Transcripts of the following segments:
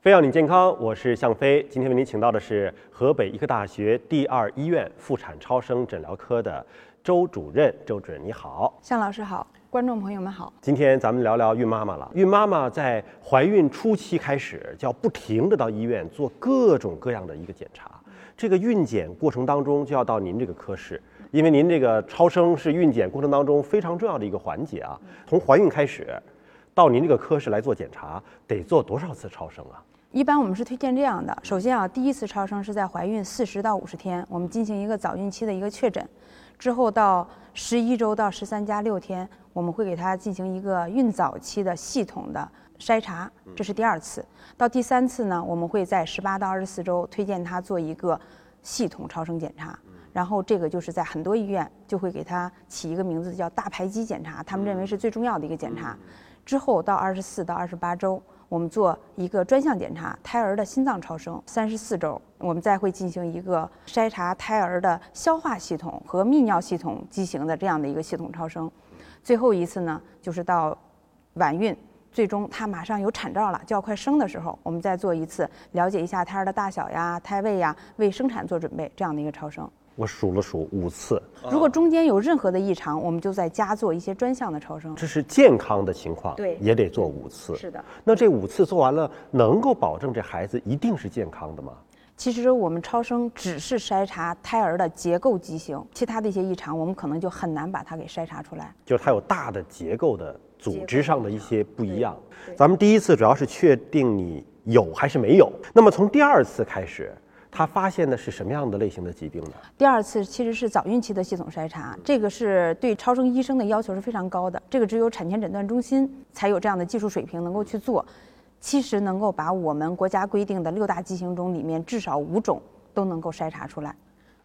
飞要你健康，我是向飞。今天为您请到的是河北医科大学第二医院妇产超声诊疗科的周主任。周主任你好，向老师好，观众朋友们好。今天咱们聊聊孕妈妈了。孕妈妈在怀孕初期开始就要不停的到医院做各种各样的一个检查，这个孕检过程当中就要到您这个科室，因为您这个超声是孕检过程当中非常重要的一个环节啊。从怀孕开始到您这个科室来做检查，得做多少次超声啊？一般我们是推荐这样的：首先啊，第一次超声是在怀孕四十到五十天，我们进行一个早孕期的一个确诊，之后到十一周到十三加六天，我们会给她进行一个孕早期的系统的筛查，这是第二次。到第三次呢，我们会在十八到二十四周推荐她做一个系统超声检查，然后这个就是在很多医院就会给他起一个名字叫大排畸检查，他们认为是最重要的一个检查。之后到二十四到二十八周。我们做一个专项检查，胎儿的心脏超声，三十四周，我们再会进行一个筛查胎儿的消化系统和泌尿系统畸形的这样的一个系统超声。最后一次呢，就是到晚孕，最终她马上有产兆了，就要快生的时候，我们再做一次，了解一下胎儿的大小呀、胎位呀，为生产做准备这样的一个超声。我数了数五次，如果中间有任何的异常，我们就在加做一些专项的超声。这是健康的情况，对，也得做五次。是的。那这五次做完了，能够保证这孩子一定是健康的吗？其实我们超声只是筛查胎儿的结构畸形，其他的一些异常，我们可能就很难把它给筛查出来。就是它有大的结构的组织上的一些不一样。咱们第一次主要是确定你有还是没有，那么从第二次开始。他发现的是什么样的类型的疾病呢？第二次其实是早孕期的系统筛查，这个是对超声医生的要求是非常高的，这个只有产前诊断中心才有这样的技术水平能够去做。其实能够把我们国家规定的六大畸形中里面至少五种都能够筛查出来。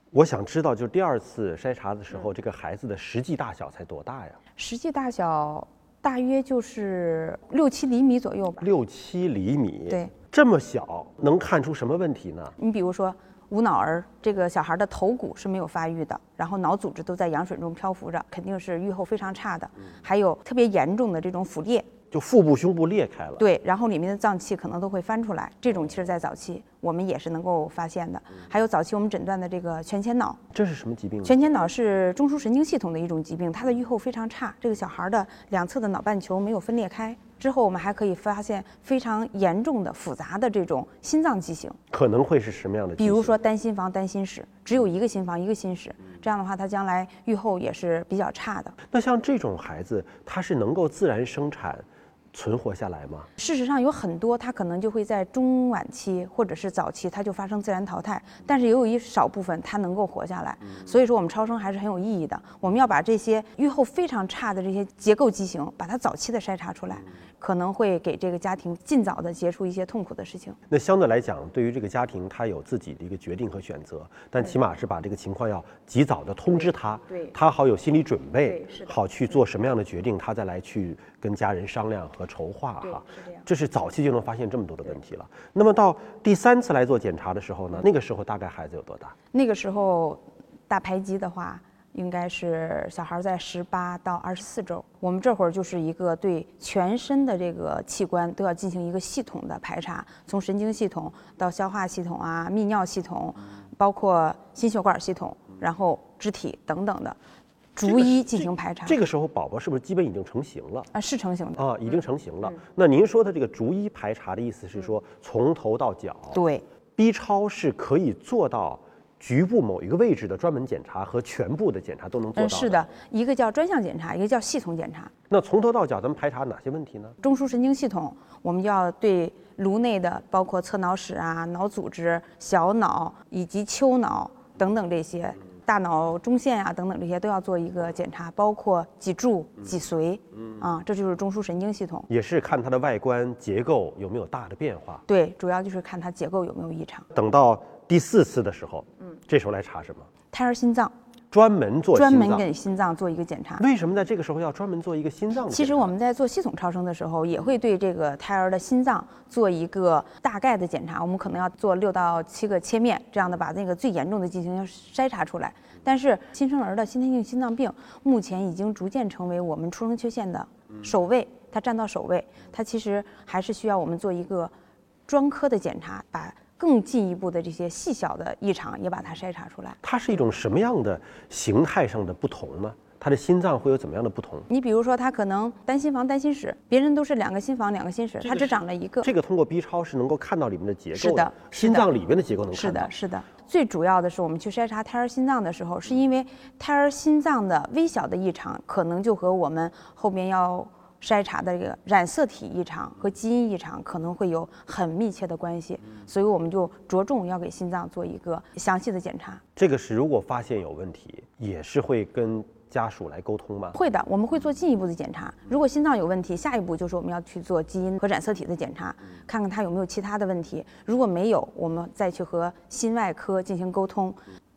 我想知道，就第二次筛查的时候，这个孩子的实际大小才多大呀？实际大小大约就是六七厘米左右吧。六七厘米。对。这么小能看出什么问题呢？你比如说无脑儿，这个小孩的头骨是没有发育的，然后脑组织都在羊水中漂浮着，肯定是愈后非常差的。还有特别严重的这种腹裂。就腹部、胸部裂开了，对，然后里面的脏器可能都会翻出来。这种其实，在早期我们也是能够发现的。还有早期我们诊断的这个全前脑，这是什么疾病？全前脑是中枢神经系统的一种疾病，它的愈后非常差。这个小孩的两侧的脑半球没有分裂开。之后我们还可以发现非常严重的、复杂的这种心脏畸形。可能会是什么样的？比如说单心房、单心室，只有一个心房、一个心室，这样的话，他将来愈后也是比较差的。那像这种孩子，他是能够自然生产？存活下来吗？事实上有很多，它可能就会在中晚期或者是早期，它就发生自然淘汰。但是也有一少部分它能够活下来。所以说我们超声还是很有意义的。我们要把这些预后非常差的这些结构畸形，把它早期的筛查出来，可能会给这个家庭尽早的结束一些痛苦的事情。那相对来讲，对于这个家庭，他有自己的一个决定和选择，但起码是把这个情况要及早的通知他，对，他好有心理准备，好去做什么样的决定，他再来去跟家人商量和。筹划哈，这是早期就能发现这么多的问题了。那么到第三次来做检查的时候呢，那个时候大概孩子有多大？那个时候大排畸的话，应该是小孩在十八到二十四周。我们这会儿就是一个对全身的这个器官都要进行一个系统的排查，从神经系统到消化系统啊、泌尿系统，包括心血管系统，然后肢体等等的。逐一进行排查，这个时候宝宝是不是基本已经成型了？啊，是成型的啊，已经成型了。那您说的这个逐一排查的意思是说，从头到脚？对，B 超是可以做到局部某一个位置的专门检查和全部的检查都能做到。是的，一个叫专项检查，一个叫系统检查。那从头到脚咱们排查哪些问题呢？中枢神经系统，我们要对颅内的包括侧脑室啊、脑组织、小脑以及丘脑等等这些。大脑中线呀，等等这些都要做一个检查，包括脊柱、脊髓，啊，这就是中枢神经系统，也是看它的外观结构有没有大的变化。对，主要就是看它结构有没有异常。等到第四次的时候，嗯，这时候来查什么？胎儿心脏。专门做专门给心脏做一个检查。为什么在这个时候要专门做一个心脏？其实我们在做系统超声的时候，也会对这个胎儿的心脏做一个大概的检查。我们可能要做六到七个切面，这样的把那个最严重的进行筛查出来。但是新生儿的先天性心脏病目前已经逐渐成为我们出生缺陷的首位，它占到首位。它其实还是需要我们做一个。专科的检查，把更进一步的这些细小的异常也把它筛查出来。它是一种什么样的形态上的不同呢？他的心脏会有怎么样的不同？你比如说，他可能单心房、单心室，别人都是两个心房、两个心室，他只长了一个。这个通过 B 超是能够看到里面的结构是的，心脏里边的结构能看到。是的，是的。最主要的是，我们去筛查胎儿心脏的时候，是因为胎儿心脏的微小的异常，可能就和我们后面要筛查的这个染色体异常和基因异常可能会有很密切的关系，所以我们就着重要给心脏做一个详细的检查。这个是如果发现有问题，也是会跟。家属来沟通吗？会的，我们会做进一步的检查。如果心脏有问题，下一步就是我们要去做基因和染色体的检查，看看他有没有其他的问题。如果没有，我们再去和心外科进行沟通，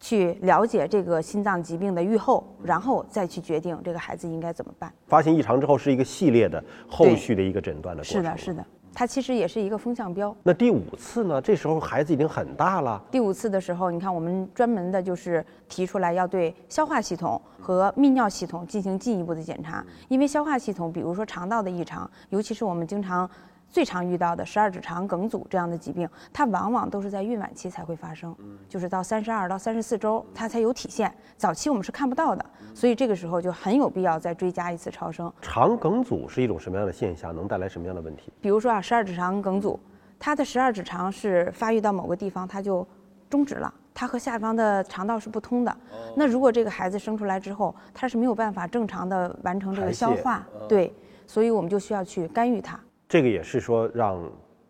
去了解这个心脏疾病的预后，然后再去决定这个孩子应该怎么办。发现异常之后，是一个系列的后续的一个诊断的过程。是的，是的。它其实也是一个风向标。那第五次呢？这时候孩子已经很大了。第五次的时候，你看我们专门的就是提出来要对消化系统和泌尿系统进行进一步的检查，因为消化系统，比如说肠道的异常，尤其是我们经常。最常遇到的十二指肠梗阻这样的疾病，它往往都是在孕晚期才会发生，就是到三十二到三十四周它才有体现，早期我们是看不到的，所以这个时候就很有必要再追加一次超声。肠梗阻是一种什么样的现象？能带来什么样的问题？比如说啊，十二指肠梗阻，它的十二指肠是发育到某个地方它就终止了，它和下方的肠道是不通的。那如果这个孩子生出来之后，他是没有办法正常的完成这个消化，对，所以我们就需要去干预它。这个也是说让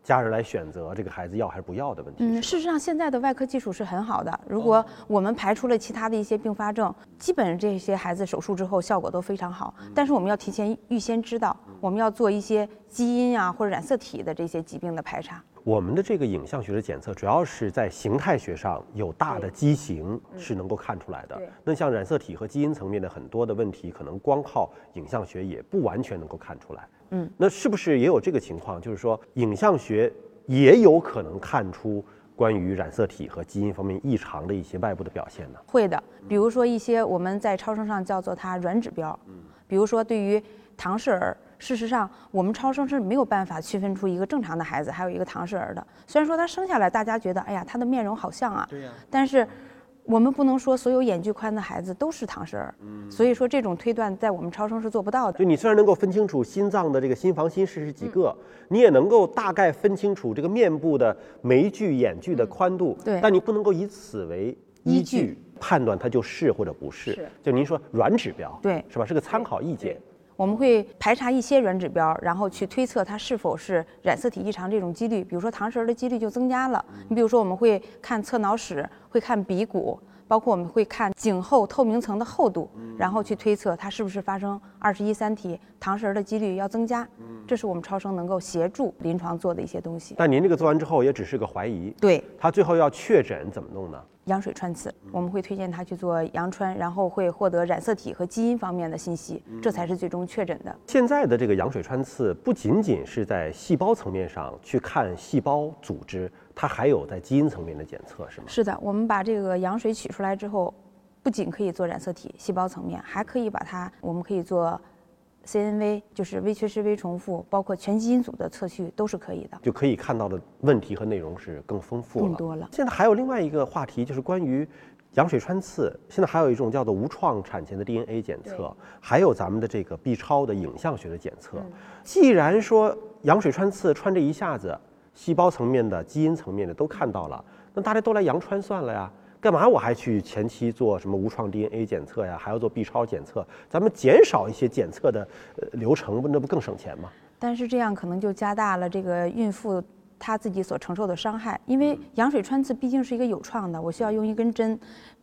家人来选择这个孩子要还是不要的问题。嗯，事实上现在的外科技术是很好的。如果我们排除了其他的一些并发症，基本这些孩子手术之后效果都非常好。但是我们要提前预先知道，我们要做一些基因啊或者染色体的这些疾病的排查。我们的这个影像学的检测主要是在形态学上有大的畸形是能够看出来的。那像染色体和基因层面的很多的问题，可能光靠影像学也不完全能够看出来。嗯，那是不是也有这个情况？就是说，影像学也有可能看出关于染色体和基因方面异常的一些外部的表现呢？会的，比如说一些我们在超声上叫做它软指标，嗯，比如说对于唐氏儿，事实上我们超声是没有办法区分出一个正常的孩子，还有一个唐氏儿的。虽然说他生下来大家觉得，哎呀，他的面容好像啊，对呀，但是。我们不能说所有眼距宽的孩子都是唐氏儿，嗯所以说这种推断在我们超声是做不到的。就你虽然能够分清楚心脏的这个心房心室是几个，你也能够大概分清楚这个面部的眉距、眼距的宽度，对，但你不能够以此为依据判断它就是或者不是。是，就您说软指标，对，是吧？是个参考意见。我们会排查一些软指标，然后去推测它是否是染色体异常这种几率。比如说唐氏儿的几率就增加了。你比如说我们会看侧脑室，会看鼻骨。包括我们会看颈后透明层的厚度，然后去推测它是不是发生二十一三体唐氏儿的几率要增加。这是我们超声能够协助临床做的一些东西。但您这个做完之后也只是个怀疑。对。他最后要确诊怎么弄呢？羊水穿刺，我们会推荐他去做羊穿，然后会获得染色体和基因方面的信息，这才是最终确诊的。现在的这个羊水穿刺不仅仅是在细胞层面上去看细胞组织。它还有在基因层面的检测，是吗？是的，我们把这个羊水取出来之后，不仅可以做染色体细胞层面，还可以把它，我们可以做 CNV，就是微缺失、微重复，包括全基因组的测序都是可以的，就可以看到的问题和内容是更丰富了，更多了。现在还有另外一个话题，就是关于羊水穿刺。现在还有一种叫做无创产前的 DNA 检测，还有咱们的这个 B 超的影像学的检测。既然说羊水穿刺穿这一下子。细胞层面的、基因层面的都看到了，那大家都来羊穿算了呀？干嘛我还去前期做什么无创 DNA 检测呀？还要做 B 超检测？咱们减少一些检测的呃流程，不那不更省钱吗？但是这样可能就加大了这个孕妇她自己所承受的伤害，因为羊水穿刺毕竟是一个有创的，我需要用一根针。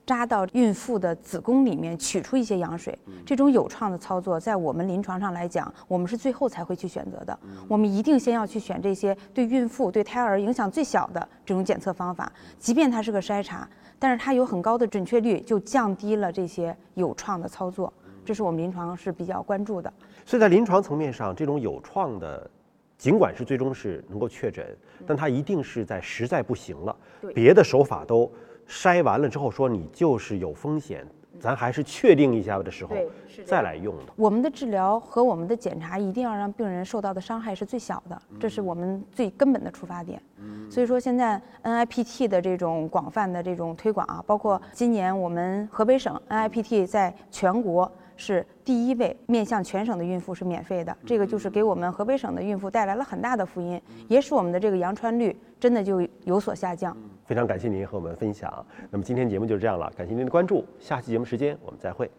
扎到孕妇的子宫里面取出一些羊水，这种有创的操作，在我们临床上来讲，我们是最后才会去选择的。我们一定先要去选这些对孕妇、对胎儿影响最小的这种检测方法，即便它是个筛查，但是它有很高的准确率，就降低了这些有创的操作。这是我们临床是比较关注的。所以在临床层面上，这种有创的，尽管是最终是能够确诊，但它一定是在实在不行了，别的手法都。筛完了之后说你就是有风险，咱还是确定一下的时候再来用的。我们的治疗和我们的检查一定要让病人受到的伤害是最小的，这是我们最根本的出发点。所以说，现在 NIPT 的这种广泛的这种推广啊，包括今年我们河北省 NIPT 在全国是第一位面向全省的孕妇是免费的，这个就是给我们河北省的孕妇带来了很大的福音，也使我们的这个阳穿率真的就有所下降。非常感谢您和我们分享。那么今天节目就是这样了，感谢您的关注，下期节目时间我们再会。